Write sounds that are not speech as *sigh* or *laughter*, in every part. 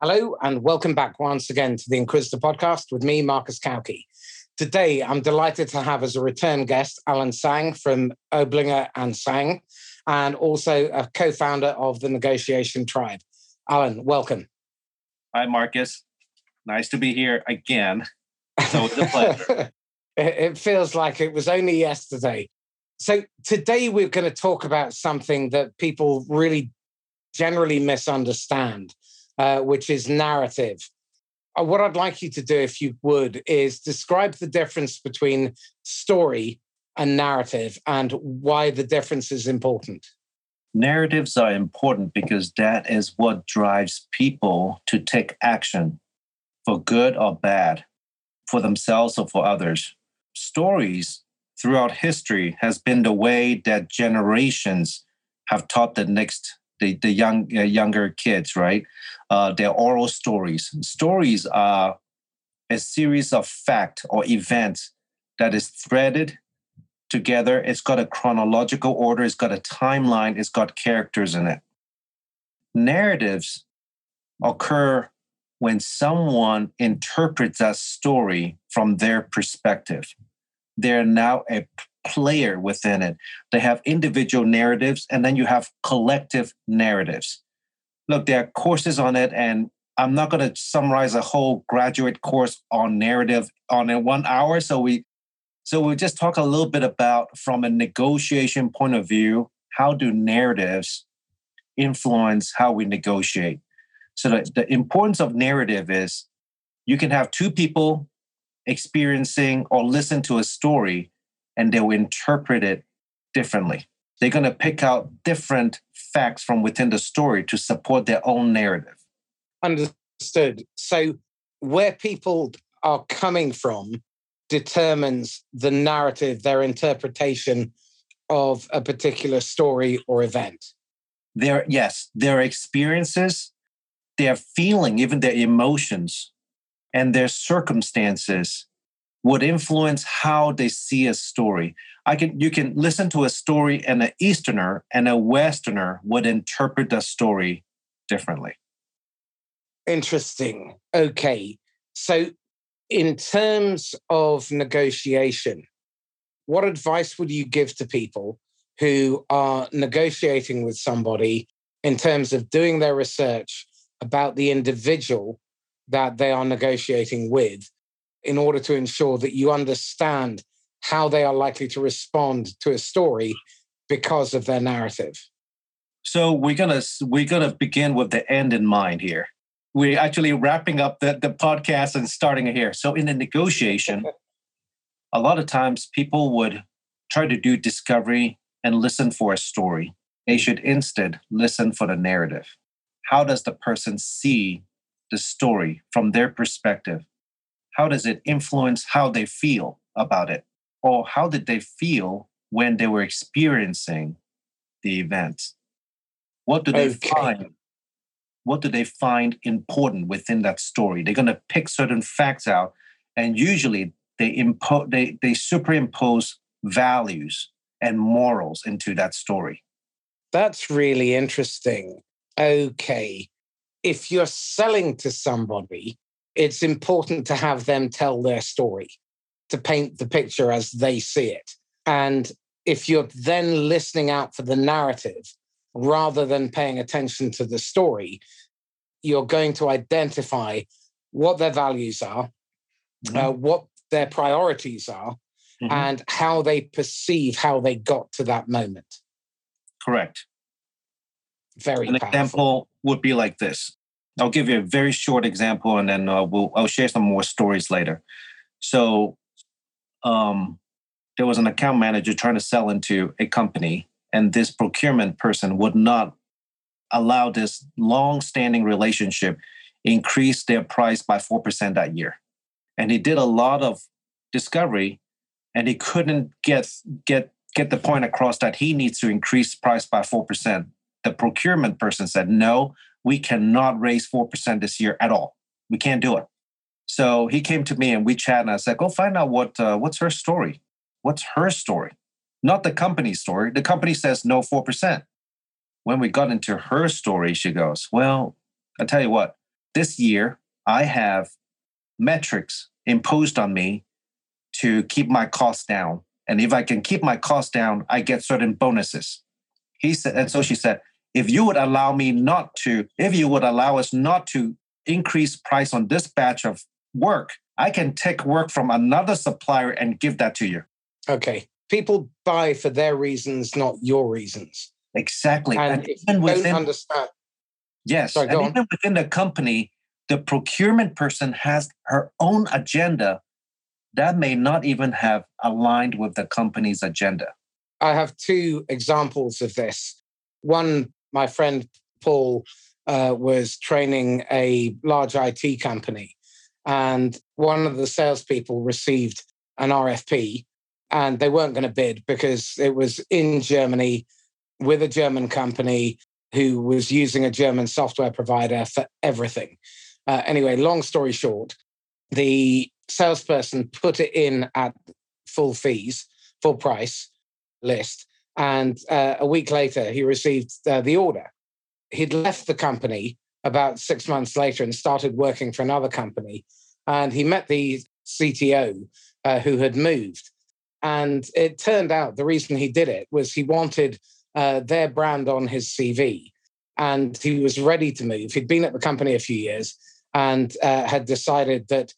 Hello, and welcome back once again to the Inquisitor podcast with me, Marcus Cauchi. Today, I'm delighted to have as a return guest Alan Tang from Oblinger and Tang, and also a co founder of the Negotiation Tribe. Alan, welcome. Hi, Marcus. Nice to be here again. So it's a pleasure. *laughs* it feels like it was only yesterday. So, today we're going to talk about something that people really generally misunderstand uh, which is narrative. Uh, what I'd like you to do, if you would, is describe the difference between story and narrative and why the difference is important. Narratives are important because that is what drives people to take action for good or bad, for themselves or for others. Stories throughout history has been the way that generations have taught the next the, the young uh, younger kids, right? Uh, they're oral stories. Stories are a series of fact or events that is threaded together. It's got a chronological order. It's got a timeline. It's got characters in it. Narratives occur when someone interprets a story from their perspective. They're now a player within it. They have individual narratives and then you have collective narratives. Look, there are courses on it, and I'm not going to summarize a whole graduate course on narrative on in one hour. So we so we'll just talk a little bit about from a negotiation point of view, how do narratives influence how we negotiate? So the, the importance of narrative is you can have two people experiencing or listen to a story and they will interpret it differently. They're going to pick out different facts from within the story to support their own narrative. Understood. So, where people are coming from determines the narrative, their interpretation of a particular story or event. Their yes, their experiences, their feeling, even their emotions, and their circumstances would influence how they see a story. I can you can listen to a story and an Easterner and a Westerner would interpret the story differently. Interesting. Okay. So in terms of negotiation, what advice would you give to people who are negotiating with somebody in terms of doing their research about the individual that they are negotiating with in order to ensure that you understand how they are likely to respond to a story because of their narrative. So we're gonna we're gonna begin with the end in mind here. We're actually wrapping up the, the podcast and starting it here. So in the negotiation, *laughs* a lot of times people would try to do discovery and listen for a story. They should instead listen for the narrative. How does the person see the story from their perspective? How does it influence how they feel about it? Or how did they feel when they were experiencing the event? What do they okay. find? What do they find important within that story? They're going to pick certain facts out, and usually they impose they, they superimpose values and morals into that story. That's really interesting. Okay. If you're selling to somebody, it's important to have them tell their story, to paint the picture as they see it. And if you're then listening out for the narrative rather than paying attention to the story, you're going to identify what their values are, mm-hmm. uh, what their priorities are, mm-hmm. and how they perceive how they got to that moment. Correct. Very An powerful. example would be like this I'll give you a very short example, and then uh, we'll I'll share some more stories later. So, um, there was an account manager trying to sell into a company, and this procurement person would not allow this long-standing relationship increase their price by four percent that year, and he did a lot of discovery, and he couldn't get get get the point across that he needs to increase price by four percent. The procurement person said no we cannot raise 4% this year at all. We can't do it. So he came to me and we chat and I said, go find out what uh, what's her story. What's her story? Not the company's story. The company says no 4%. When we got into her story, she goes, well, I tell you what, this year I have metrics imposed on me to keep my costs down. And if I can keep my costs down, I get certain bonuses. He said, and so she said, if you would allow me not to, if you would allow us not to increase price on this batch of work, I can take work from another supplier and give that to you. Okay. People buy for their reasons, not your reasons. Exactly. And, and even within, understand. Yes. Sorry, and even within the company, the procurement person has her own agenda that may not even have aligned with the company's agenda. I have two examples of this. One, my friend Paul uh, was training a large IT company, and one of the salespeople received an RFP, and they weren't going to bid because it was in Germany with a German company who was using a German software provider for everything. Uh, anyway, long story short, the salesperson put it in at full fees, full price list. And uh, a week later, he received uh, the order. He'd left the company about six months later and started working for another company. And he met the CTO uh, who had moved. And it turned out the reason he did it was he wanted uh, their brand on his CV. And he was ready to move. He'd been at the company a few years and uh, had decided that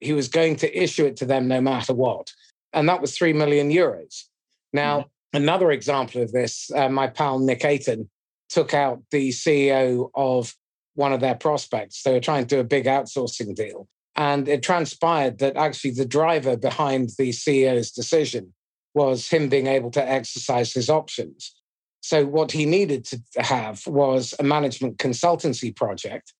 he was going to issue it to them no matter what. And that was 3 million euros. Now. Another example of this, uh, my pal Nick Ayton took out the CEO of one of their prospects. They were trying to do a big outsourcing deal. And it transpired that actually the driver behind the CEO's decision was him being able to exercise his options. So, what he needed to have was a management consultancy project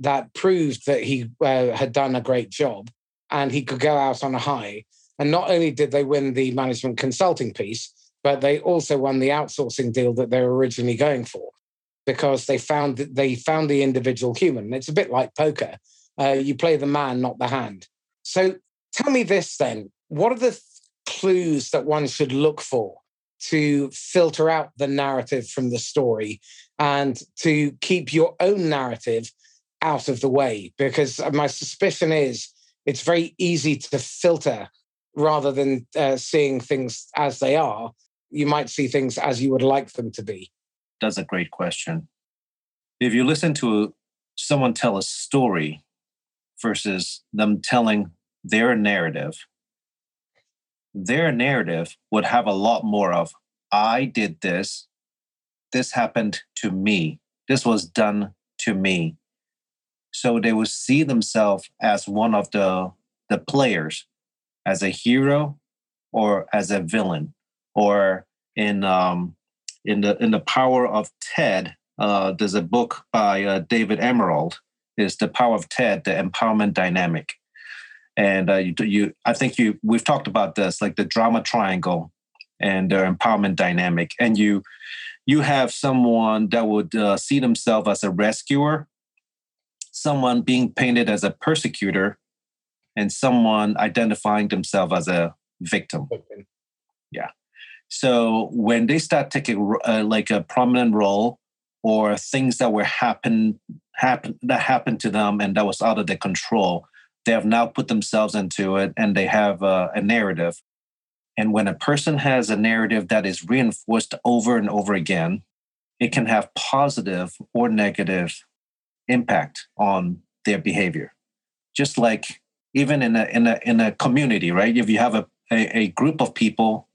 that proved that he uh, had done a great job and he could go out on a high. And not only did they win the management consulting piece, but they also won the outsourcing deal that they were originally going for because they found they found the individual human. It's a bit like poker. Uh, you play the man, not the hand. So tell me this then. What are the th- clues that one should look for to filter out the narrative from the story and to keep your own narrative out of the way? Because my suspicion is it's very easy to filter rather than uh, seeing things as they are. You might see things as you would like them to be. That's a great question. If you listen to someone tell a story versus them telling their narrative, their narrative would have a lot more of, I did this, this happened to me, this was done to me. So they would see themselves as one of the, the players, as a hero or as a villain. Or in um, in the in the power of Ted, uh, there's a book by uh, David Emerald. Is the power of Ted, the empowerment dynamic, and uh, you, you I think you we've talked about this like the drama triangle and their empowerment dynamic, and you you have someone that would uh, see themselves as a rescuer someone being painted as a persecutor and someone identifying themselves as a victim. Yeah. So when they start taking uh, like a prominent role or things that were happen happen that happened to them and that was out of their control, they have now put themselves into it and they have a, a narrative. And when a person has a narrative that is reinforced over and over again, it can have positive or negative impact on their behavior. Just like even in a in a in a community, right? If you have a, a, a group of people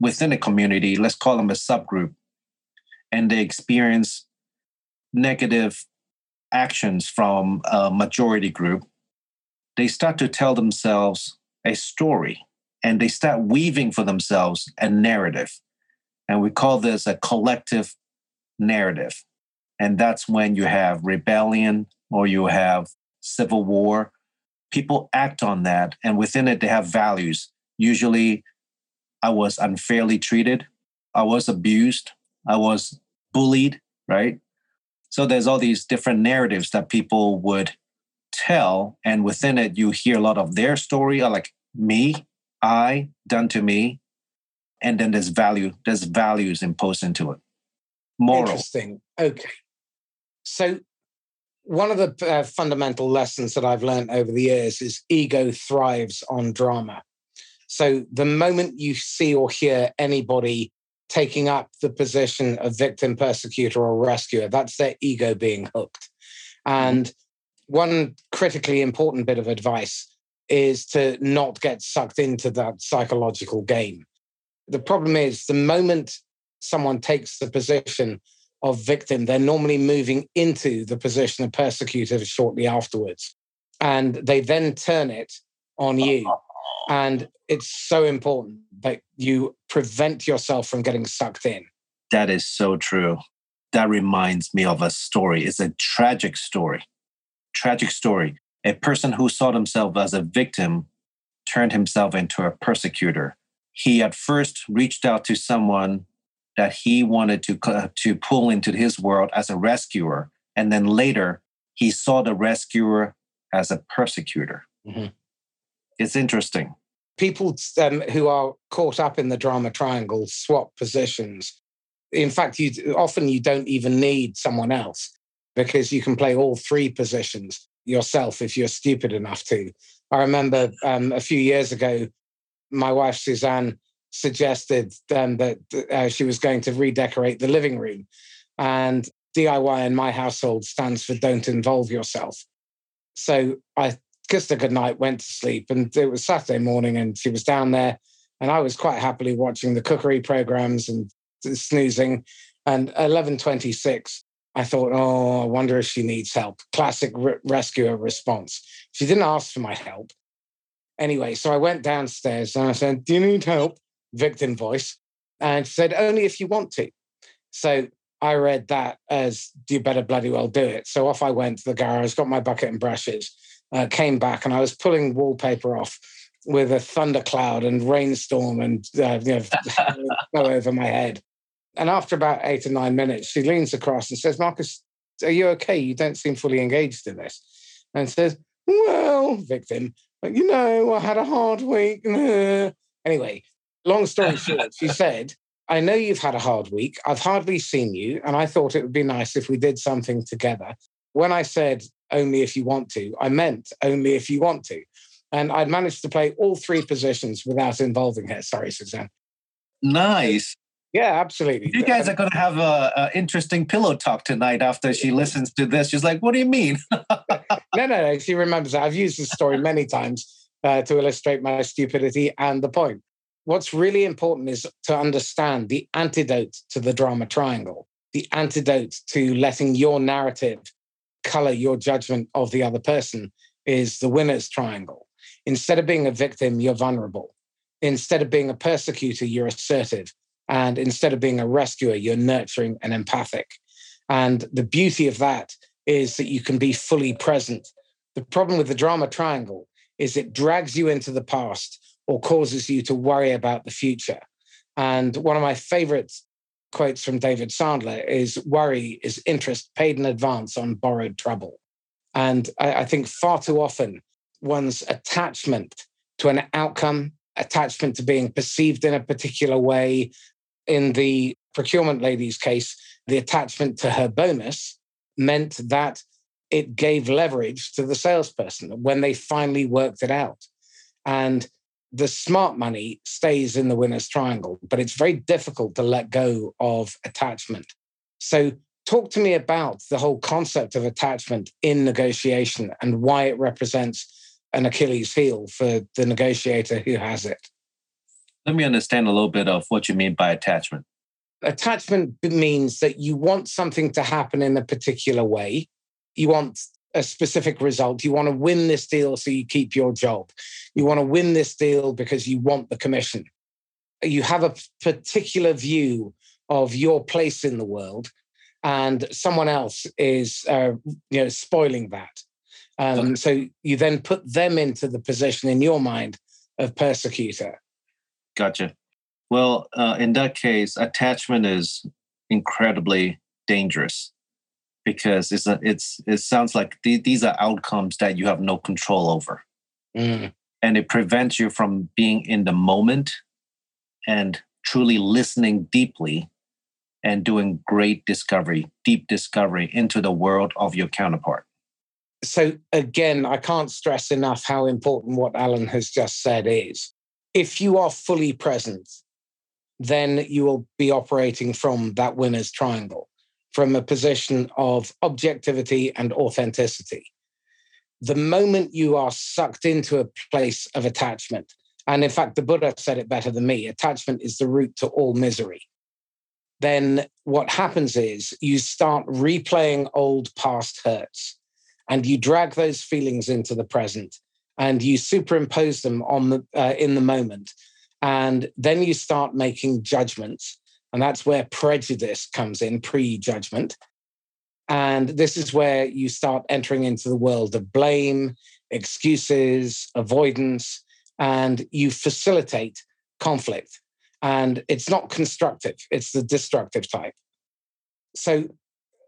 within a community, let's call them a subgroup, and they experience negative actions from a majority group, they start to tell themselves a story and they start weaving for themselves a narrative. And we call this a collective narrative. And that's when you have rebellion or you have civil war. People act on that, and within it, they have values. Usually, I was unfairly treated, I was abused, I was bullied, right? So there's all these different narratives that people would tell, and within it, you hear a lot of their story, like me, I, done to me, and then there's value, there's values imposed into it. Moral. Interesting. Okay. So one of the uh, fundamental lessons that I've learned over the years is ego thrives on drama. So the moment you see or hear anybody taking up the position of victim, persecutor, or rescuer, that's their ego being hooked. Mm-hmm. And one critically important bit of advice is to not get sucked into that psychological game. The problem is the moment someone takes the position of victim, they're normally moving into the position of persecutor shortly afterwards. And they then turn it on you. And it's so important that you prevent yourself from getting sucked in. That is so true. That reminds me of a story. It's a tragic story. Tragic story. A person who saw himself as a victim turned himself into a persecutor. He at first reached out to someone that he wanted to, to pull into his world as a rescuer. And then later, he saw the rescuer as a persecutor. Mm-hmm. It's interesting. People um, who are caught up in the drama triangle swap positions. In fact, you often you don't even need someone else because you can play all three positions yourself if you're stupid enough to. I remember um, a few years ago, my wife Suzanne suggested um, that uh, she was going to redecorate the living room. And DIY in my household stands for don't involve yourself. So I kissed her goodnight, went to sleep, and it was Saturday morning, and she was down there. And I was quite happily watching the cookery programs and snoozing. And 1126, I thought, oh, I wonder if she needs help. Classic re- rescuer response. She didn't ask for my help. Anyway, so I went downstairs and I said, Do you need help? victim voice and said, only if you want to. So I read that as, you better bloody well do it. So off I went to the garage, got my bucket and brushes, uh, came back, and I was pulling wallpaper off with a thundercloud and rainstorm and uh, you know, *laughs* over my head. And after about eight or nine minutes, she leans across and says, Marcus, are you okay? You don't seem fully engaged in this. And says, Well, victim, you know, I had a hard week. *laughs* anyway, long story short, she *laughs* said, I know you've had a hard week. I've hardly seen you. And I thought it would be nice if we did something together. When I said only if you want to, I meant only if you want to. And I'd managed to play all three positions without involving her. Sorry, Suzanne. Nice. Yeah, absolutely. You guys are going to have a, interesting pillow talk tonight after she listens to this. She's like, "What do you mean?" *laughs* no, no, no. She remembers that. I've used this story many times uh, to illustrate my stupidity and the point what's really important is to understand the antidote to the drama triangle, the antidote to letting your narrative color your judgment of the other person is the winner's triangle. Instead of being a victim, you're vulnerable. Instead of being a persecutor, you're assertive. And instead of being a rescuer, you're nurturing and empathic. And the beauty of that is that you can be fully present. The problem with the drama triangle is it drags you into the past or causes you to worry about the future. And one of my favorite quotes from David Sandler is worry is interest paid in advance on borrowed trouble. And I, I think far too often, one's attachment to an outcome, attachment to being perceived in a particular way, in the procurement lady's case, the attachment to her bonus meant that it gave leverage to the salesperson when they finally worked it out. And the smart money stays in the winner's triangle, but it's very difficult to let go of attachment. So, talk to me about the whole concept of attachment in negotiation and why it represents an Achilles heel for the negotiator who has it. Let me understand a little bit of what you mean by attachment. Attachment means that you want something to happen in a particular way. You want a specific result. You want to win this deal so you keep your job. You want to win this deal because you want the commission. You have a particular view of your place in the world, and someone else is, uh, you know, spoiling that. Um. So you then put them into the position in your mind of persecutor. Gotcha. Well, uh, in that case, attachment is incredibly dangerous because it's a, it's it sounds like th- these are outcomes that you have no control over, mm. and it prevents you from being in the moment and truly listening deeply and doing great discovery, deep discovery into the world of your counterpart. So, again, I can't stress enough how important what Alan has just said is. If you are fully present, then you will be operating from that winner's triangle, from a position of objectivity and authenticity. The moment you are sucked into a place of attachment, and in fact, the Buddha said it better than me attachment is the root to all misery. Then what happens is you start replaying old past hurts and you drag those feelings into the present and you superimpose them on the uh, in the moment and then you start making judgments. And that's where prejudice comes in, prejudgment. And this is where you start entering into the world of blame, excuses, avoidance, and you facilitate conflict. And it's not constructive, it's the destructive type. So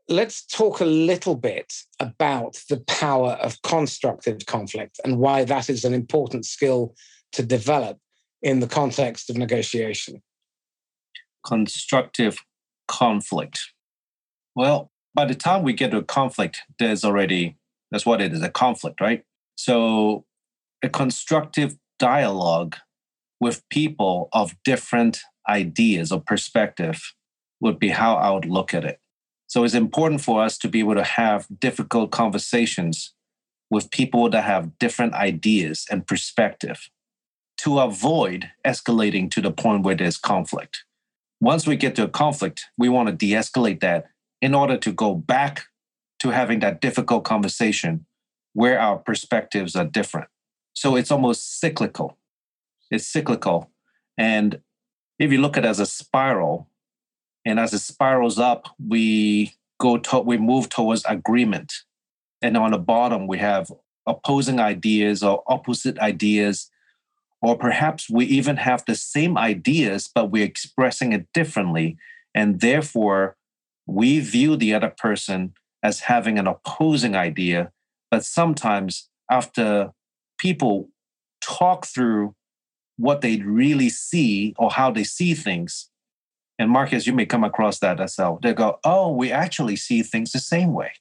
let's talk a little bit about the power of constructive conflict and why that is an important skill to develop in the context of negotiation? Constructive conflict. Well, by the time we get to a conflict, there's already, that's what it is a conflict, right? So, a constructive dialogue with people of different ideas or perspective would be how I would look at it. So, it's important for us to be able to have difficult conversations with people that have different ideas and perspective to avoid escalating to the point where there's conflict. Once we get to a conflict, we want to de escalate that in order to go back to having that difficult conversation where our perspectives are different. So it's almost cyclical. It's cyclical. And if you look at it as a spiral, and as it spirals up, we go to, we move towards agreement. And on the bottom, we have opposing ideas or opposite ideas or perhaps we even have the same ideas, but we're expressing it differently. And therefore, we view the other person as having an opposing idea. But sometimes, after people talk through what they really see or how they see things, and Marcus, you may come across that as well. They go, Oh, we actually see things the same way.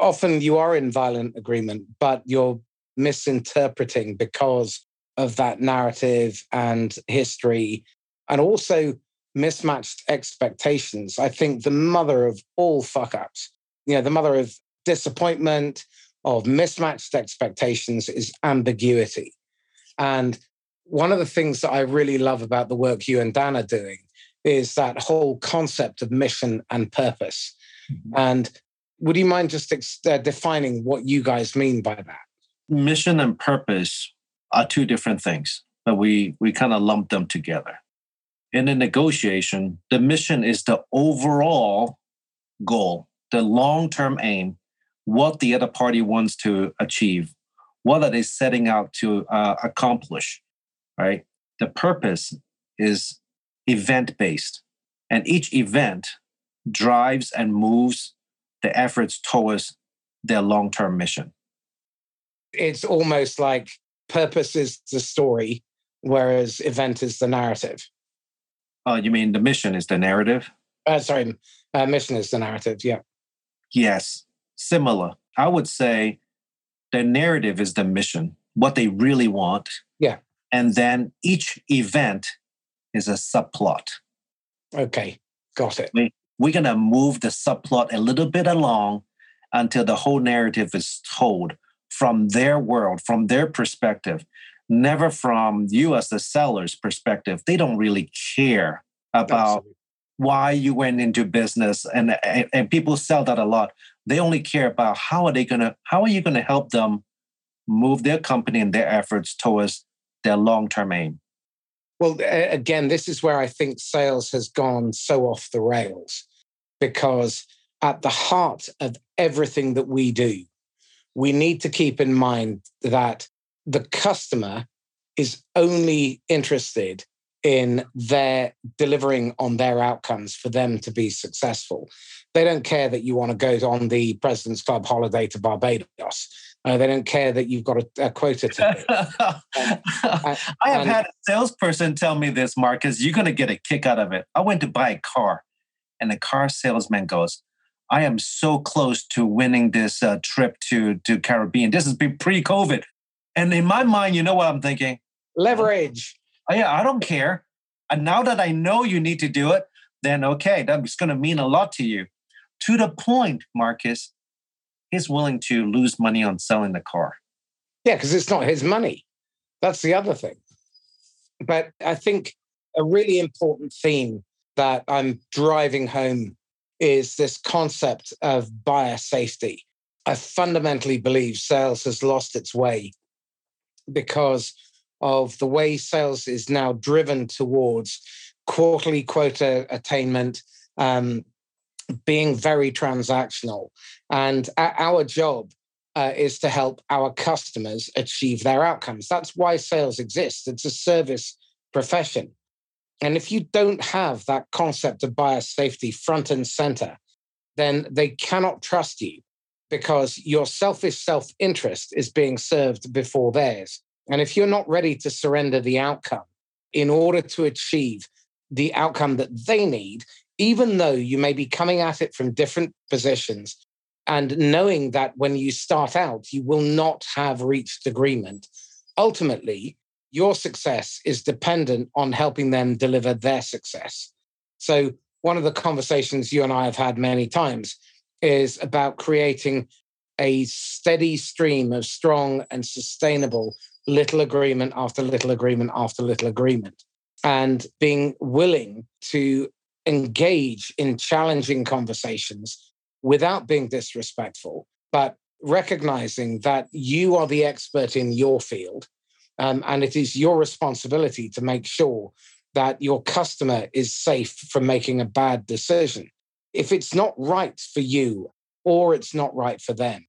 Often you are in violent agreement, but you're misinterpreting because of that narrative and history, and also mismatched expectations. I think the mother of all fuck ups, you know, the mother of disappointment, of mismatched expectations is ambiguity. And one of the things that I really love about the work you and Dan are doing is that whole concept of mission and purpose. Mm-hmm. And would you mind just ex- uh, defining what you guys mean by that? Mission and purpose are two different things, but we, we kind of lump them together. In a negotiation, the mission is the overall goal, the long term aim, what the other party wants to achieve, what are they setting out to uh, accomplish, right? The purpose is event based, and each event drives and moves the efforts towards their long term mission. It's almost like purpose is the story, whereas event is the narrative. Oh, you mean the mission is the narrative? Uh, sorry, uh, mission is the narrative. Yeah. Yes, similar. I would say the narrative is the mission, what they really want. Yeah. And then each event is a subplot. Okay, got it. We, we're going to move the subplot a little bit along until the whole narrative is told from their world, from their perspective, never from you as the seller's perspective. They don't really care about Absolutely. why you went into business, and, and and people sell that a lot. They only care about how are they gonna, how are you gonna help them move their company and their efforts towards their long term aim. Well, again, this is where I think sales has gone so off the rails because at the heart of everything that we do we need to keep in mind that the customer is only interested in their delivering on their outcomes for them to be successful. They don't care that you want to go on the President's Club holiday to Barbados. Uh, they don't care that you've got a, a quota to um, *laughs* I have and, had a salesperson tell me this, Marcus. You're going to get a kick out of it. I went to buy a car, and the car salesman goes, I am so close to winning this uh, trip to to Caribbean. This is pre-COVID, and in my mind, you know what I'm thinking? Leverage. Oh, yeah, I don't care. And now that I know you need to do it, then okay, that's going to mean a lot to you. To the point, Marcus, he's willing to lose money on selling the car. Yeah, because it's not his money. That's the other thing. But I think a really important theme that I'm driving home is this concept of buyer safety. I fundamentally believe sales has lost its way because of the way sales is now driven towards quarterly quota attainment, um, being very transactional. And our job uh, is to help our customers achieve their outcomes. That's why sales exists. It's a service profession. And if you don't have that concept of buyer safety front and center, then they cannot trust you because your selfish self interest is being served before theirs. And if you're not ready to surrender the outcome in order to achieve the outcome that they need, even though you may be coming at it from different positions and knowing that when you start out, you will not have reached agreement, ultimately, your success is dependent on helping them deliver their success. So, one of the conversations you and I have had many times is about creating a steady stream of strong and sustainable little agreement after little agreement after little agreement, and being willing to engage in challenging conversations without being disrespectful, but recognizing that you are the expert in your field um, and it is your responsibility to make sure that your customer is safe from making a bad decision. If it's not right for you or it's not right for them,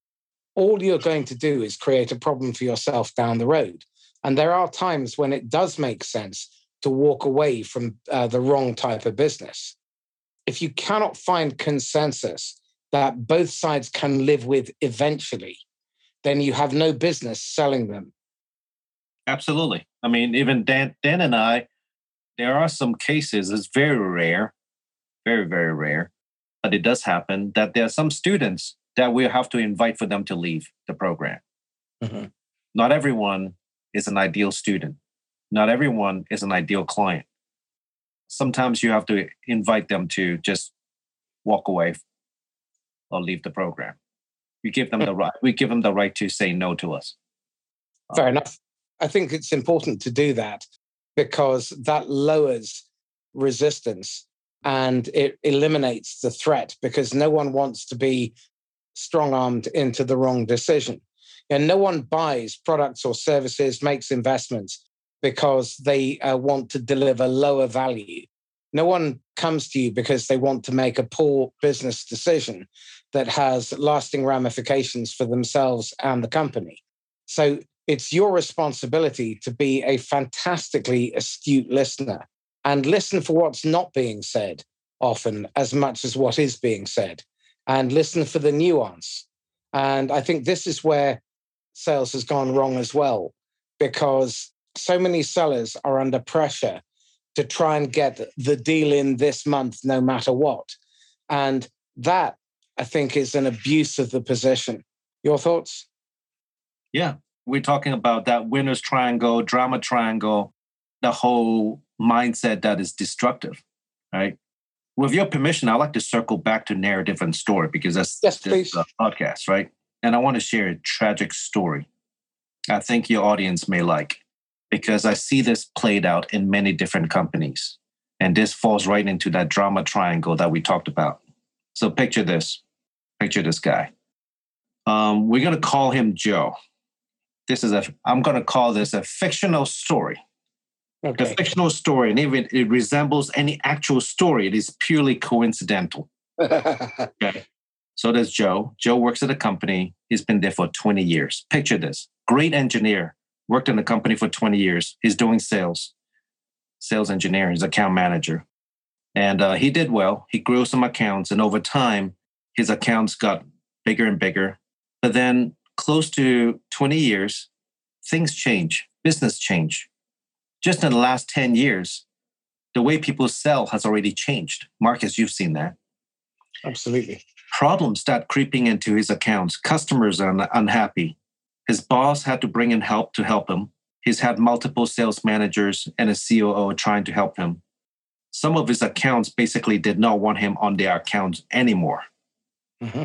all you're going to do is create a problem for yourself down the road. And there are times when it does make sense to walk away from uh, the wrong type of business. If you cannot find consensus that both sides can live with eventually, then you have no business selling them Absolutely. I mean, even Dan, Dan and I, there are some cases, it's very rare, very, very rare, but it does happen that there are some students that we have to invite for them to leave the program. Mm-hmm. Not everyone is an ideal student. Not everyone is an ideal client. Sometimes you have to invite them to just walk away or leave the program. We give them the right. We give them the right to say no to us. Fair um, enough. I think it's important to do that because that lowers resistance and it eliminates the threat because no one wants to be strong armed into the wrong decision. And no one buys products or services, makes investments because they uh, want to deliver lower value. No one comes to you because they want to make a poor business decision that has lasting ramifications for themselves and the company. So it's your responsibility to be a fantastically astute listener and listen for what's not being said often as much as what is being said and listen for the nuance. And I think this is where sales has gone wrong as well, because so many sellers are under pressure to try and get the deal in this month, no matter what. And that, I think, is an abuse of the position. Your thoughts? Yeah, we're talking about that winner's triangle, drama triangle, the whole mindset that is destructive, right? With your permission, I'd like to circle back to narrative and story because that's yes, this podcast, right? And I want to share a tragic story. I think your audience may like because I see this played out in many different companies. And this falls right into that drama triangle that we talked about. So picture this. Picture this guy. Um, we're going to call him Joe this is a i'm going to call this a fictional story. Okay. a fictional story and even it, resembles any actual story it is purely coincidental. *laughs* Okay. So does joe. Joe works at a company he's been there for 20 years. Picture this. Great engineer worked in the company for 20 years he's doing sales sales engineering he's account manager. And uh, he did well he grew some accounts and over time his accounts got bigger and bigger. But then close to 20 years, things change, business change. Just in the last 10 years, the way people sell has already changed. Marcus, you've seen that. Absolutely. Problems start creeping into his accounts. Customers are unhappy. His boss had to bring in help to help him. He's had multiple sales managers and a COO trying to help him. Some of his accounts basically did not want him on their accounts anymore. Mm-hmm.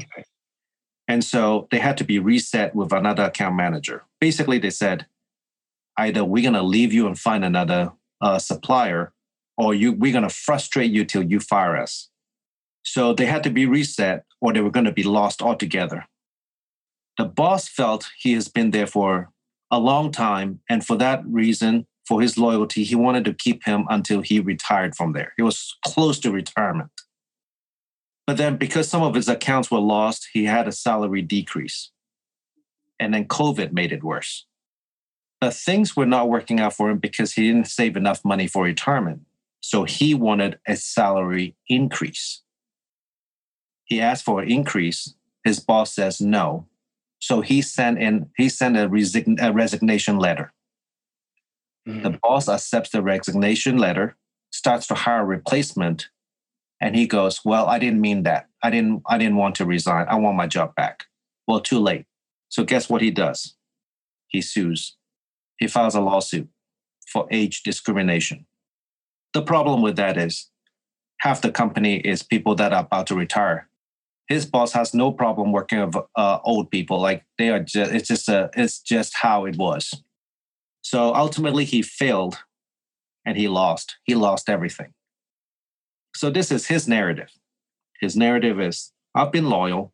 And so they had to be reset with another account manager. Basically, they said, either we're going to leave you and find another uh, supplier, or you, we're going to frustrate you till you fire us. So they had to be reset, or they were going to be lost altogether. The boss felt he has been there for a long time. And for that reason, for his loyalty, he wanted to keep him until he retired from there. He was close to retirement. But then, because some of his accounts were lost, he had a salary decrease. And then COVID made it worse. But things were not working out for him because he didn't save enough money for retirement. So he wanted a salary increase. He asked for an increase. His boss says no. So he sent in he sent a, resign, a resignation letter. Mm. The boss accepts the resignation letter, starts to hire a replacement, and he goes, "Well, I didn't mean that. I didn't I didn't want to resign. I want my job back." Well, too late. So guess what he does? He sues. He files a lawsuit for age discrimination. The problem with that is half the company is people that are about to retire his boss has no problem working with uh, old people. Like they are just, it's just a, it's just how it was. So ultimately, he failed, and he lost. He lost everything. So this is his narrative. His narrative is: I've been loyal.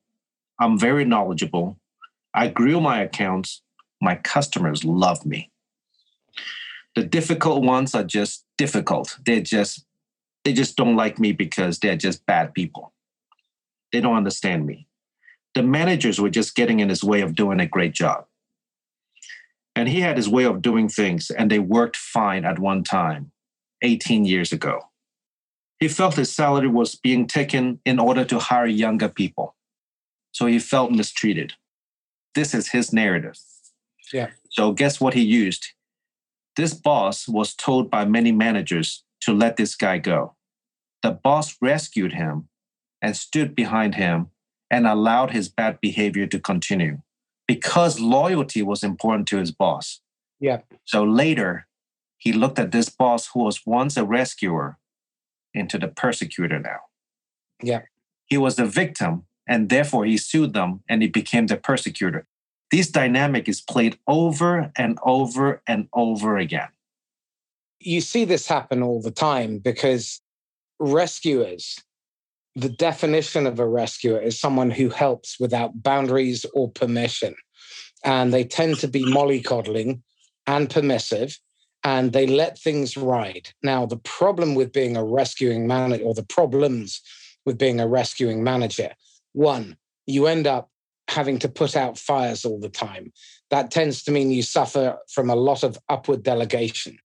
I'm very knowledgeable. I grew my accounts. My customers love me. The difficult ones are just difficult. They're just, they just don't like me because they're just bad people. They don't understand me. The managers were just getting in his way of doing a great job. And he had his way of doing things, and they worked fine at one time, 18 years ago. He felt his salary was being taken in order to hire younger people. So he felt mistreated. This is his narrative. Yeah. So guess what he used? This boss was told by many managers to let this guy go. The boss rescued him and stood behind him and allowed his bad behavior to continue because loyalty was important to his boss. Yeah. So later, he looked at this boss who was once a rescuer into the persecutor now. Yeah. He was the victim and therefore he sued them and he became the persecutor. This dynamic is played over and over and over again. You see this happen all the time because rescuers the definition of a rescuer is someone who helps without boundaries or permission. And they tend to be mollycoddling and permissive, and they let things ride. Now, the problem with being a rescuing manager, or the problems with being a rescuing manager, one, you end up having to put out fires all the time. That tends to mean you suffer from a lot of upward delegation.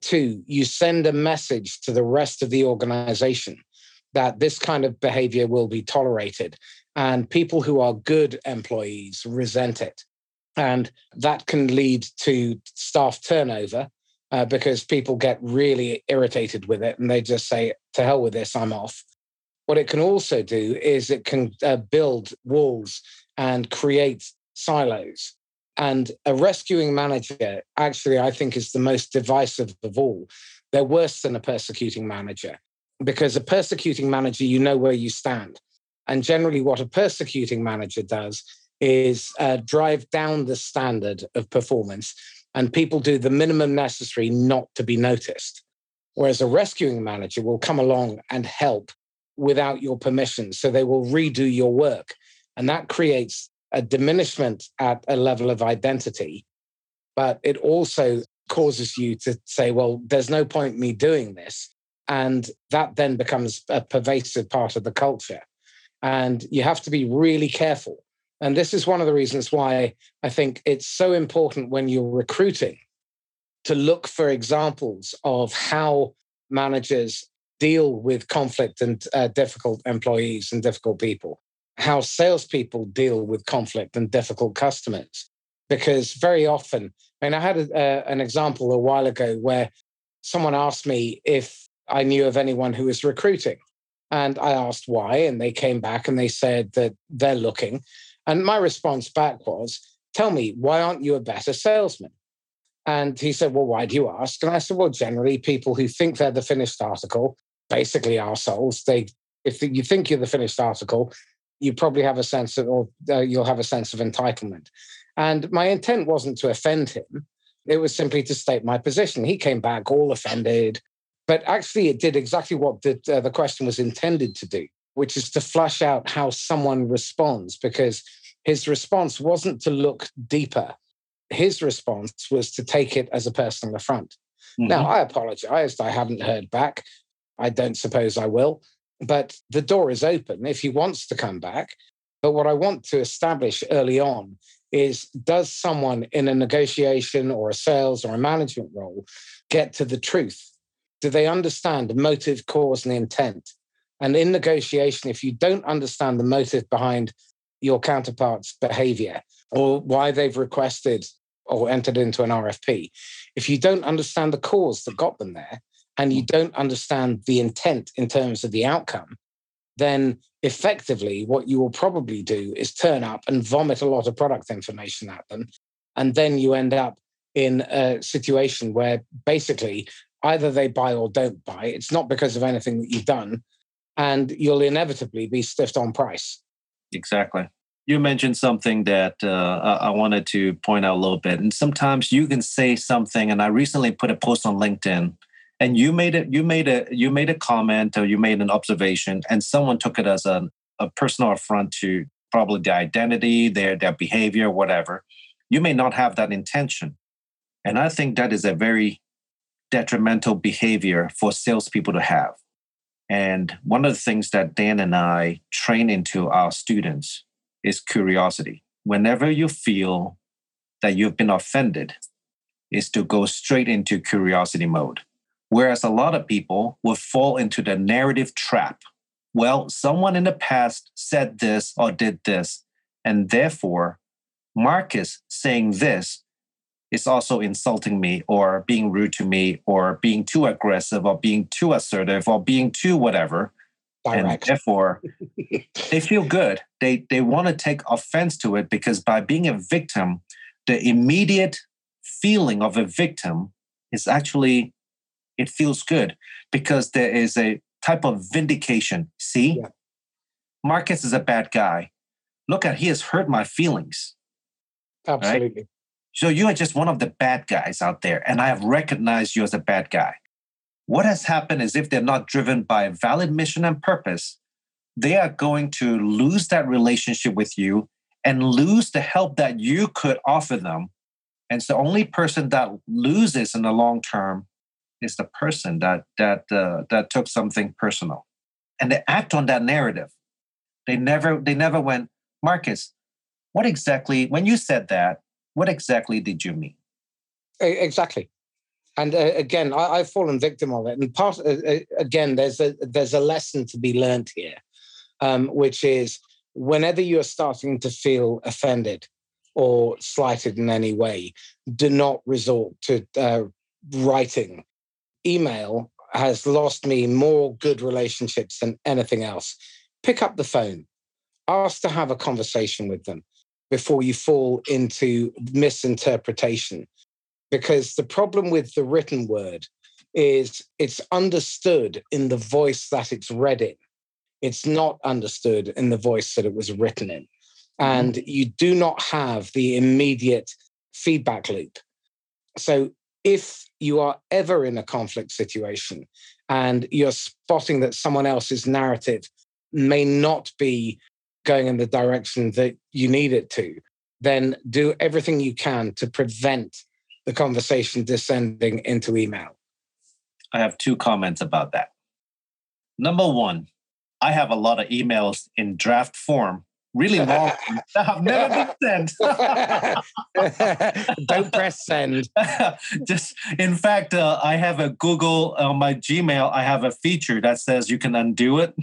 Two, you send a message to the rest of the organization that this kind of behavior will be tolerated. And people who are good employees resent it. And that can lead to staff turnover uh, because people get really irritated with it and they just say, to hell with this, I'm off. What it can also do is it can uh, build walls and create silos. And a rescuing manager, actually, I think, is the most divisive of all. They're worse than a persecuting manager because a persecuting manager, you know where you stand. And generally, what a persecuting manager does is uh, drive down the standard of performance, and people do the minimum necessary not to be noticed. Whereas a rescuing manager will come along and help without your permission. So they will redo your work. And that creates a diminishment at a level of identity. But it also causes you to say, well, there's no point me doing this and that then becomes a pervasive part of the culture. And you have to be really careful. And this is one of the reasons why I think it's so important when you're recruiting to look for examples of how managers deal with conflict and uh, difficult employees and difficult people, how salespeople deal with conflict and difficult customers. Because very often, I mean, I had a, an example a while ago where someone asked me if I knew of anyone who was recruiting. And I asked why, and they came back and they said that they're looking. And my response back was, Tell me, why aren't you a better salesman? And he said, Well, why do you ask? And I said, Well, generally, people who think they're the finished article, basically ourselves, they if you think you're the finished article, you probably have a sense of, or uh, you'll have a sense of entitlement. And my intent wasn't to offend him. It was simply to state my position. He came back all offended, but actually, it did exactly what the, uh, the question was intended to do, which is to flush out how someone responds, because his response wasn't to look deeper. His response was to take it as a personal affront. Mm-hmm. Now, I apologized. I haven't heard back. I don't suppose I will. But the door is open if he wants to come back. But what I want to establish early on is does someone in a negotiation or a sales or a management role get to the truth? Do they understand motive, cause, and intent? And in negotiation, if you don't understand the motive behind your counterpart's behavior or why they've requested or entered into an RFP, if you don't understand the cause that got them there, and you hmm. don't understand the intent in terms of the outcome, then effectively what you will probably do is turn up and vomit a lot of product information at them. And then you end up in a situation where basically either they buy or don't buy. It's not because of anything that you've done. And you'll inevitably be stiffed on price. Exactly. You mentioned something that uh, I wanted to point out a little bit. And sometimes you can say something, and I recently put a post on LinkedIn and you made it you made a you made a comment or you made an observation and someone took it as a, a personal affront to probably their identity their their behavior whatever you may not have that intention and i think that is a very detrimental behavior for salespeople to have and one of the things that dan and i train into our students is curiosity whenever you feel that you've been offended is to go straight into curiosity mode Whereas a lot of people would fall into the narrative trap. Well, someone in the past said this or did this, and therefore, Marcus saying this is also insulting me or being rude to me or being too aggressive or being too assertive or being too whatever. Direct. And therefore, *laughs* they feel good. They, they want to take offense to it because by being a victim, the immediate feeling of a victim is actually it feels good because there is a type of vindication. See, yeah. Marcus is a bad guy. Look at he has hurt my feelings. Absolutely. Right? So you are just one of the bad guys out there, and I have recognized you as a bad guy. What has happened is if they're not driven by a valid mission and purpose, they are going to lose that relationship with you and lose the help that you could offer them. And it's the only person that loses in the long term is the person that that uh, that took something personal, and they act on that narrative. They never they never went, Marcus. What exactly when you said that? What exactly did you mean? Exactly, and uh, again, I, have fallen victim of it. And part uh, uh, again, there's a there's a lesson to be learned here, um, which is whenever you are starting to feel offended or slighted in any way, do not resort to uh, writing email has lost me more good relationships than anything else. Pick up the phone, ask to have a conversation with them before you fall into misinterpretation. Because the problem with the written word is it's understood in the voice that it's read in. It's not understood in the voice that it was written in. Mm-hmm. And you do not have the immediate feedback loop. So if you are ever in a conflict situation and you're spotting that someone else's narrative may not be going in the direction that you need it to, then do everything you can to prevent the conversation descending into email. I have two comments about that. Number one, I have a lot of emails in draft form really long *laughs* that have never been sent. *laughs* Don't press send. *laughs* Just in fact, uh, I have a Google on uh, my Gmail. I have a feature that says you can undo it,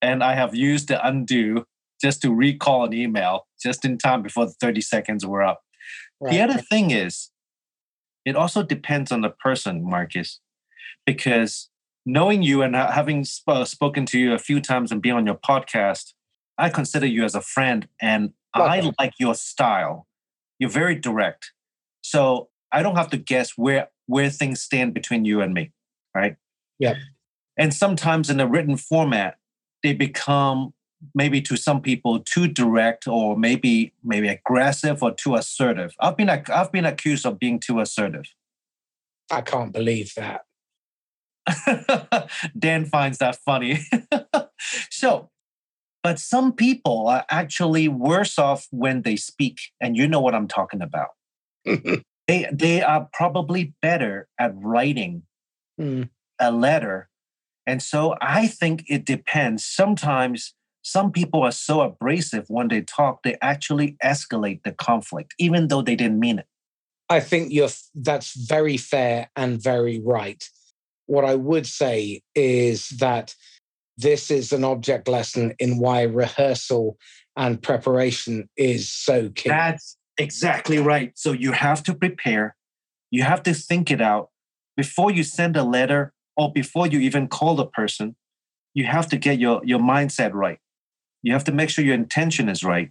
and I have used the undo just to recall an email just in time before the thirty seconds were up. Right. The other thing is, it also depends on the person, Marcus, because knowing you and having sp- uh, spoken to you a few times and being on your podcast, I consider you as a friend and I like your style. You're very direct. So I don't have to guess where where things stand between you and me, right? Yeah. And sometimes in a written format, they become maybe to some people too direct or maybe maybe aggressive or too assertive. I've been I've been accused of being too assertive. I can't believe that. *laughs* Dan finds that funny. *laughs* so, but some people are actually worse off when they speak, and you know what I'm talking about. *laughs* they they are probably better at writing mm. a letter, and so I think it depends. Sometimes some people are so abrasive when they talk, they actually escalate the conflict, even though they didn't mean it. I think you're that's very fair and very right. What I would say is that this is an object lesson in why rehearsal and preparation is so key. That's exactly right. So you have to prepare, you have to think it out before you send a letter or before you even call the person. You have to get your, your mindset right. You have to make sure your intention is right.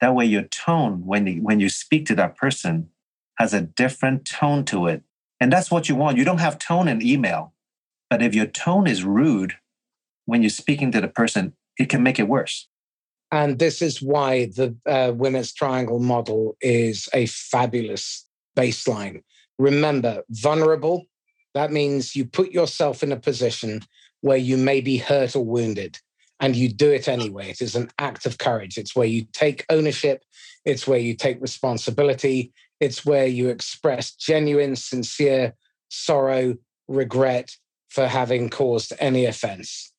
That way, your tone when you, when you speak to that person has a different tone to it. And that's what you want. You don't have tone in email. But if your tone is rude when you're speaking to the person, it can make it worse. And this is why the uh, winner's triangle model is a fabulous baseline. Remember, vulnerable, that means you put yourself in a position where you may be hurt or wounded and you do it anyway. It is an act of courage. It's where you take ownership, it's where you take responsibility, it's where you express genuine, sincere sorrow, regret, for having caused any offense.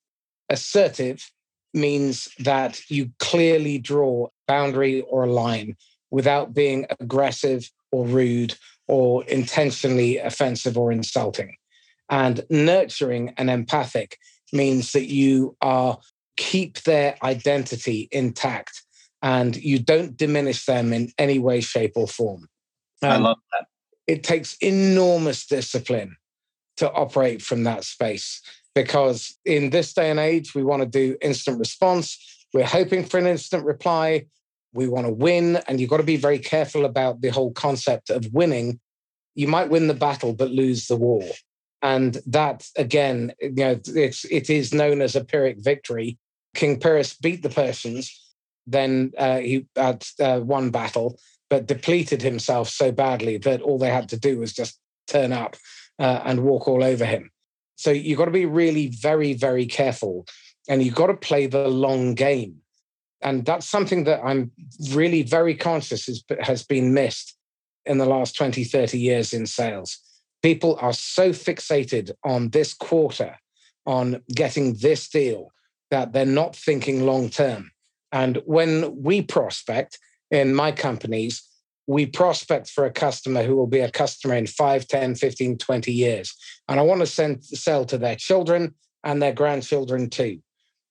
Assertive means that you clearly draw a boundary or a line without being aggressive or rude or intentionally offensive or insulting. And nurturing and empathic means that you are keep their identity intact and you don't diminish them in any way, shape, or form. Um, I love that. It takes enormous discipline to operate from that space because in this day and age, we want to do instant response. We're hoping for an instant reply. We want to win. And you've got to be very careful about the whole concept of winning. You might win the battle, but lose the war. And that, again, you know, it's, it is known as a Pyrrhic victory. King Pyrrhus beat the Persians. Then uh, he had uh, one battle, but depleted himself so badly that all they had to do was just turn up uh, and walk all over him. So you've got to be really very, very careful and you've got to play the long game. And that's something that I'm really very conscious is, has been missed in the last 20, 30 years in sales. People are so fixated on this quarter, on getting this deal, that they're not thinking long term. And when we prospect in my companies, we prospect for a customer who will be a customer in 5, 10, 15, 20 years. And I want to send, sell to their children and their grandchildren too.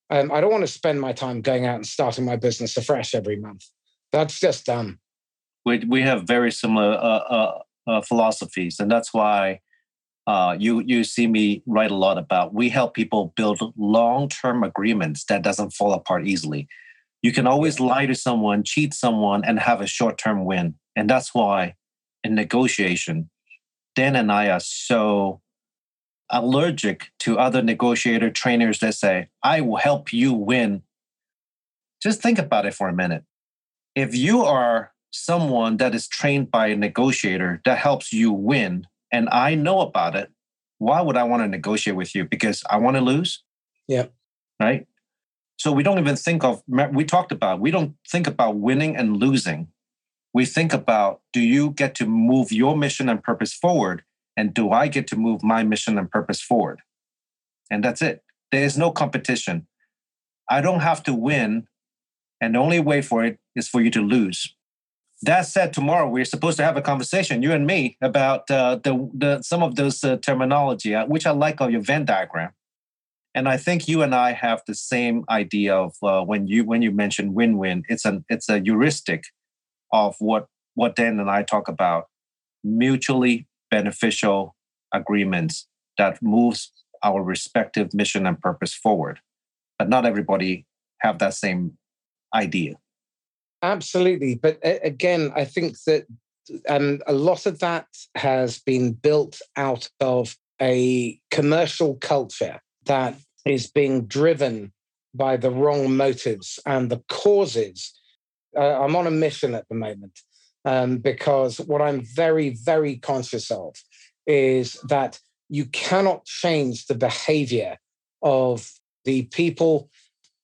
Um, I don't want to spend my time going out and starting my business afresh every month. That's just dumb. We, we have very similar uh, uh, uh, philosophies. And that's why uh, you, you see me write a lot about we help people build long-term agreements that doesn't fall apart easily. You can always lie to someone, cheat someone, and have a short-term win and that's why in negotiation, Dan and I are so allergic to other negotiator trainers that say, I will help you win. Just think about it for a minute. If you are someone that is trained by a negotiator that helps you win, and I know about it, why would I want to negotiate with you? Because I want to lose? Yeah. Right? So we don't even think of, we talked about, we don't think about winning and losing we think about do you get to move your mission and purpose forward? And do I get to move my mission and purpose forward? And that's it. There is no competition. I don't have to win. And the only way for it is for you to lose. That said, tomorrow we're supposed to have a conversation, you and me, about uh, the, the some of those uh, terminology, uh, which I like of your Venn diagram. And I think you and I have the same idea of uh, when you when you mention win-win. It's an it's a heuristic of what what Dan and I talk about mutually beneficial agreements that moves our respective mission and purpose forward. But not everybody have that same idea. Absolutely. But again, I think that um, a lot of that has been built out of a commercial culture that is being driven by the wrong motives and the causes. Uh, I'm on a mission at the moment um, because what I'm very, very conscious of is that you cannot change the behavior of the people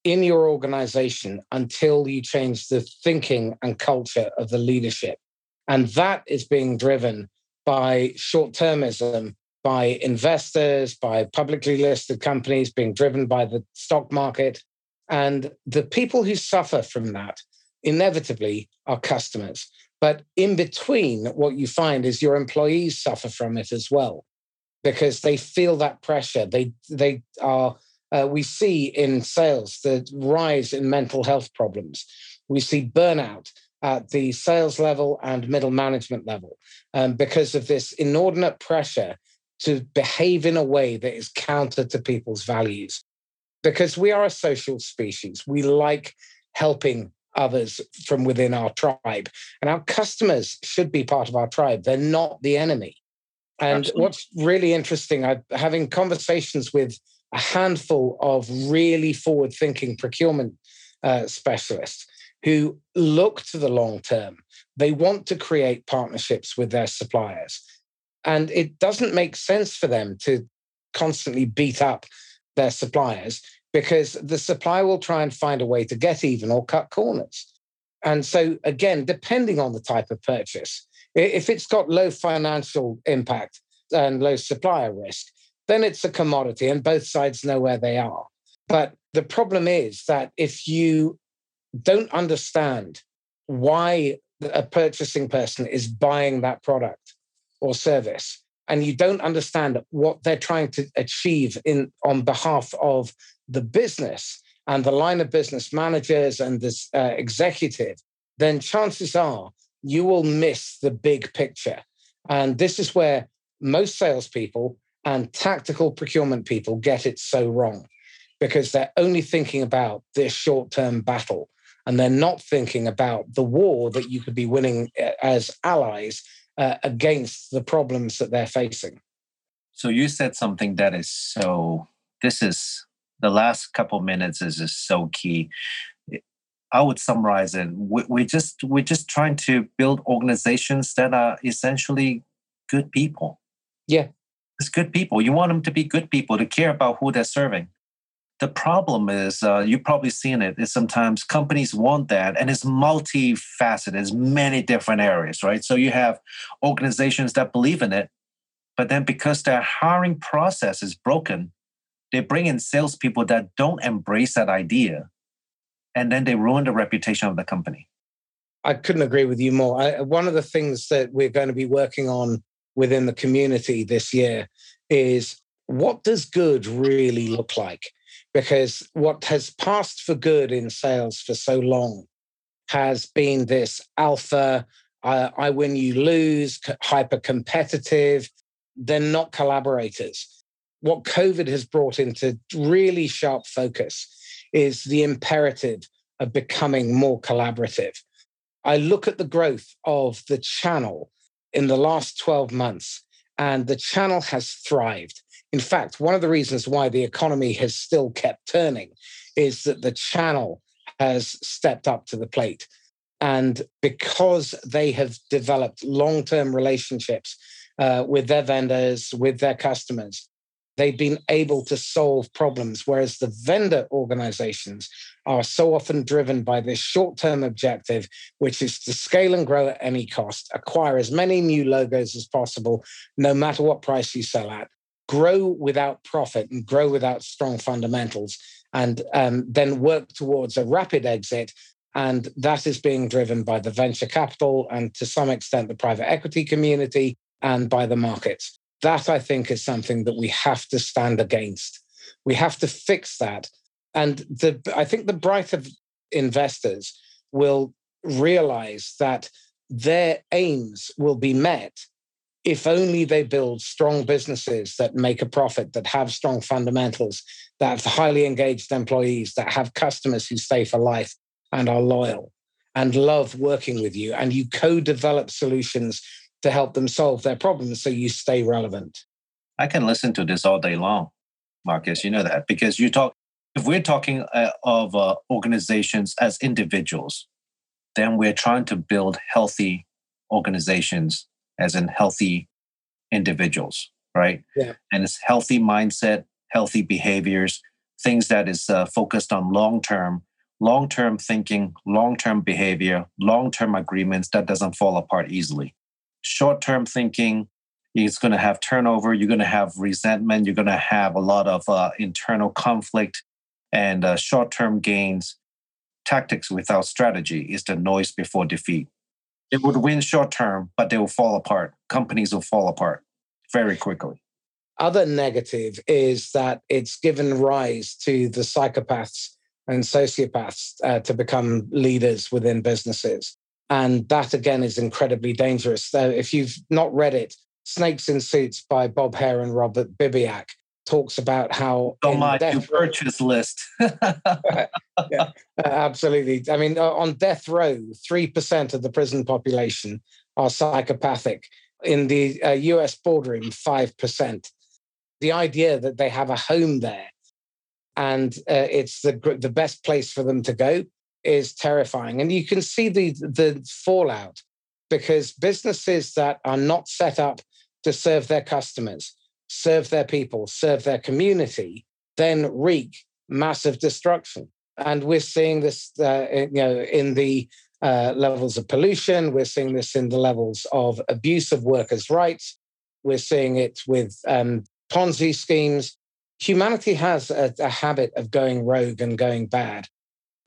in your organization until you change the thinking and culture of the leadership. And that is being driven by short termism, by investors, by publicly listed companies, being driven by the stock market. And the people who suffer from that inevitably are customers. But in between, what you find is your employees suffer from it as well because they feel that pressure. They, they are uh, we see in sales the rise in mental health problems. We see burnout at the sales level and middle management level um, because of this inordinate pressure to behave in a way that is counter to people's values. Because we are a social species, we like helping others from within our tribe, and our customers should be part of our tribe. They're not the enemy. And Absolutely. what's really interesting, I'm having conversations with a handful of really forward thinking procurement uh, specialists who look to the long term. They want to create partnerships with their suppliers. And it doesn't make sense for them to constantly beat up their suppliers because the supplier will try and find a way to get even or cut corners. And so, again, depending on the type of purchase, if it's got low financial impact and low supplier risk, then it's a commodity and both sides know where they are. But the problem is that if you don't understand why a purchasing person is buying that product or service, and you don't understand what they're trying to achieve in on behalf of the business and the line of business managers and this uh, executive, then chances are you will miss the big picture. And this is where most salespeople and tactical procurement people get it so wrong because they're only thinking about this short term battle and they're not thinking about the war that you could be winning uh, as allies uh, against the problems that they're facing. So you said something that is so, this is the last couple minutes is just so key. I would summarize it. We're just we're just trying to build organizations that are essentially good people. Yeah, it's good people. You want them to be good people to care about who they're serving. The problem is, uh, you've probably seen it, is sometimes companies want that and it's multifaceted, it's many different areas, right? So you have organizations that believe in it, but then because their hiring process is broken, they bring in salespeople that don't embrace that idea and then they ruin the reputation of the company. I couldn't agree with you more. I, one of the things that we're going to be working on within the community this year is what does good really look like? Because what has passed for good in sales for so long has been this alpha, I, win, you lose, hyper competitive. They're not collaborators. What COVID has brought into really sharp focus is the imperative of becoming more collaborative. I look at the growth of the channel in the last 12 months, and the channel has thrived. In fact, one of the reasons why the economy has still kept turning is that the channel has stepped up to the plate. And because they have developed long term relationships uh, with their vendors, with their customers, they've been able to solve problems. Whereas the vendor organizations are so often driven by this short term objective, which is to scale and grow at any cost, acquire as many new logos as possible, no matter what price you sell at, grow without profit and grow without strong fundamentals, and um, then work towards a rapid exit. And that is being driven by the venture capital and to some extent the private equity community and by the markets. That I think is something that we have to stand against. We have to fix that. And the, I think the brighter investors will realize that their aims will be met if only they build strong businesses that make a profit, that have strong fundamentals, that have highly engaged employees, that have customers who stay for life and are loyal and love working with you, and you co develop solutions to help them solve their problems so you stay relevant. I can listen to this all day long, Marcus. You know that because you talk, if we're talking uh, of uh, organizations as individuals, then we're trying to build healthy organizations as in healthy individuals, right? Yeah. And it's healthy mindset, healthy behaviors, things that is uh, focused on long term, long term thinking, long term behavior, long term agreements that doesn't fall apart easily. Short term thinking, it's going to have turnover, you're going to have resentment, you're going to have a lot of uh, internal conflict and uh, short term gains. Tactics without strategy is the noise before defeat. It would win short term, but they will fall apart. Companies will fall apart very quickly. Other negative is that it's given rise to the psychopaths and sociopaths uh, to become leaders within businesses. And that again is incredibly dangerous. So if you've not read it, Snakes in Suits by Bob Hare and Robert Babiak talks about how on my to purchase list. *laughs* yeah, absolutely. I mean, uh, on death row, three percent of the prison population are psychopathic. In the uh, U.S. boardroom, five percent. The idea that they have a home there and uh, it's the the best place for them to go is terrifying, and you can see the the fallout because businesses that are not set up to serve their customers serve their people, serve their community, then wreak massive destruction. And we're seeing this, uh, you know, in the uh, levels of pollution. We're seeing this in the levels of abuse of workers' rights. We're seeing it with um, Ponzi schemes. Humanity has a, a, habit of going rogue and going bad.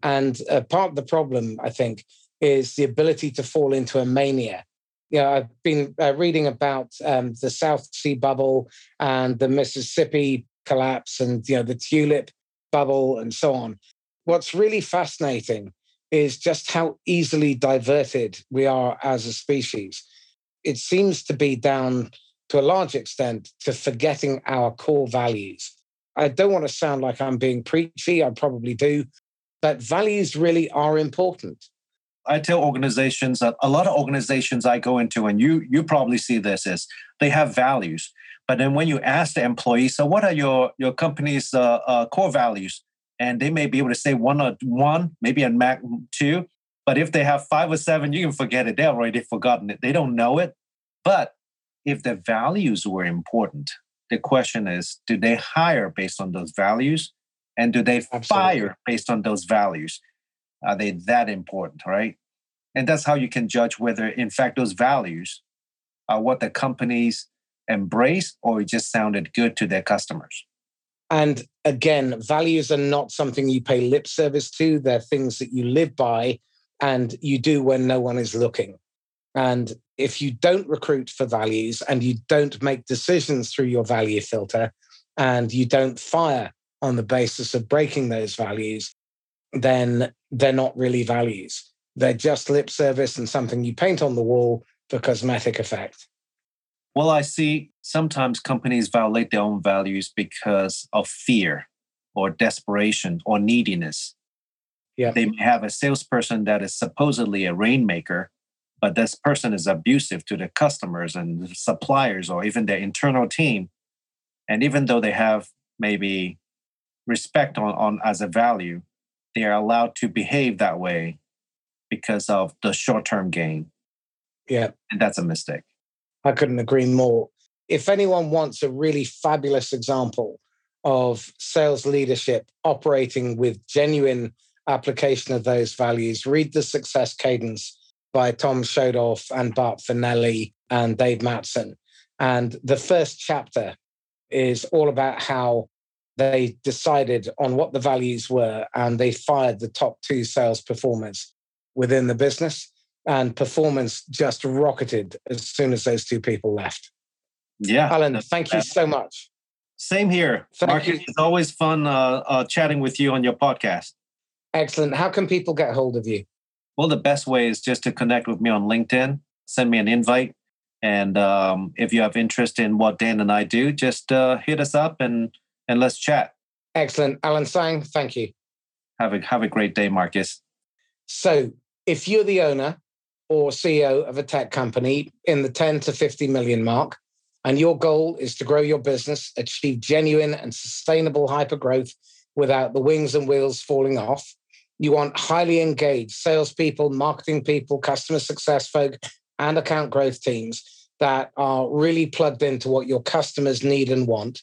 And uh, part of the problem, I think, is the ability to fall into a mania you know, I've been uh, reading about um, the South Sea bubble and the Mississippi collapse and you know the tulip bubble and so on. What's really fascinating is just how easily diverted we are as a species. It seems to be down to a large extent to forgetting our core values. I don't want to sound like I'm being preachy, I probably do, but values really are important. I tell organizations that a lot of organizations I go into, and you you probably see this is they have values, but then when you ask the employees, so what are your your company's uh, uh, core values, and they may be able to say one or one, maybe a max two, but if they have five or seven, you can forget it. They've already forgotten it. They don't know it. But if the values were important, the question is, do they hire based on those values, and do they Absolutely. fire based on those values? Are they that important, right? And that's how you can judge whether, in fact, those values are what the companies embrace or it just sounded good to their customers. And again, values are not something you pay lip service to. They're things that you live by and you do when no one is looking. And if you don't recruit for values and you don't make decisions through your value filter and you don't fire on the basis of breaking those values, then they're not really values. They're just lip service and something you paint on the wall for cosmetic effect. Well, I see sometimes companies violate their own values because of fear or desperation or neediness. Yeah. They may have a salesperson that is supposedly a rainmaker, but this person is abusive to the customers and the suppliers or even their internal team. And even though they have maybe respect on, on as a value, they are allowed to behave that way because of the short term gain. Yeah. And that's a mistake. I couldn't agree more. If anyone wants a really fabulous example of sales leadership operating with genuine application of those values, read The Success Cadence by Tom Schodorf and Bart Fanelli and Dave Mattson. And the first chapter is all about how they decided on what the values were and they fired the top two sales performers within the business and performance just rocketed as soon as those two people left. Yeah. Alan, thank you so much. Same here. Thank Marcus, you. it's always fun uh, uh, chatting with you on your podcast. Excellent. How can people get hold of you? Well, the best way is just to connect with me on LinkedIn, send me an invite. And um, if you have interest in what Dan and I do, just uh, hit us up and and let's chat. Excellent, Alan Tang. Thank you. Have a have a great day, Marcus. So, if you're the owner or CEO of a tech company in the 10 to 50 million mark, and your goal is to grow your business, achieve genuine and sustainable hyper growth without the wings and wheels falling off, you want highly engaged salespeople, marketing people, customer success folk, and account growth teams that are really plugged into what your customers need and want.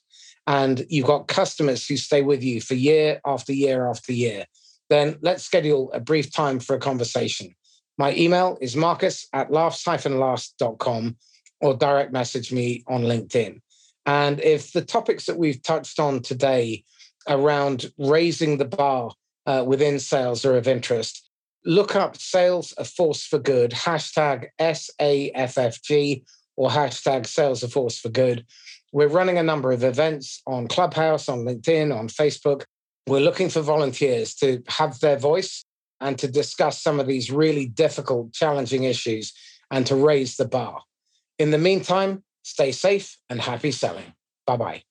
And you've got customers who stay with you for year after year after year. Then let's schedule a brief time for a conversation. My email is marcus at laughs-last.com or direct message me on LinkedIn. And if the topics that we've touched on today around raising the bar uh, within sales are of interest, look up Sales a Force for Good, hashtag SAFFG or hashtag Sales a Force for Good. We're running a number of events on Clubhouse, on LinkedIn, on Facebook. We're looking for volunteers to have their voice and to discuss some of these really difficult, challenging issues and to raise the bar. In the meantime, stay safe and happy selling. Bye bye.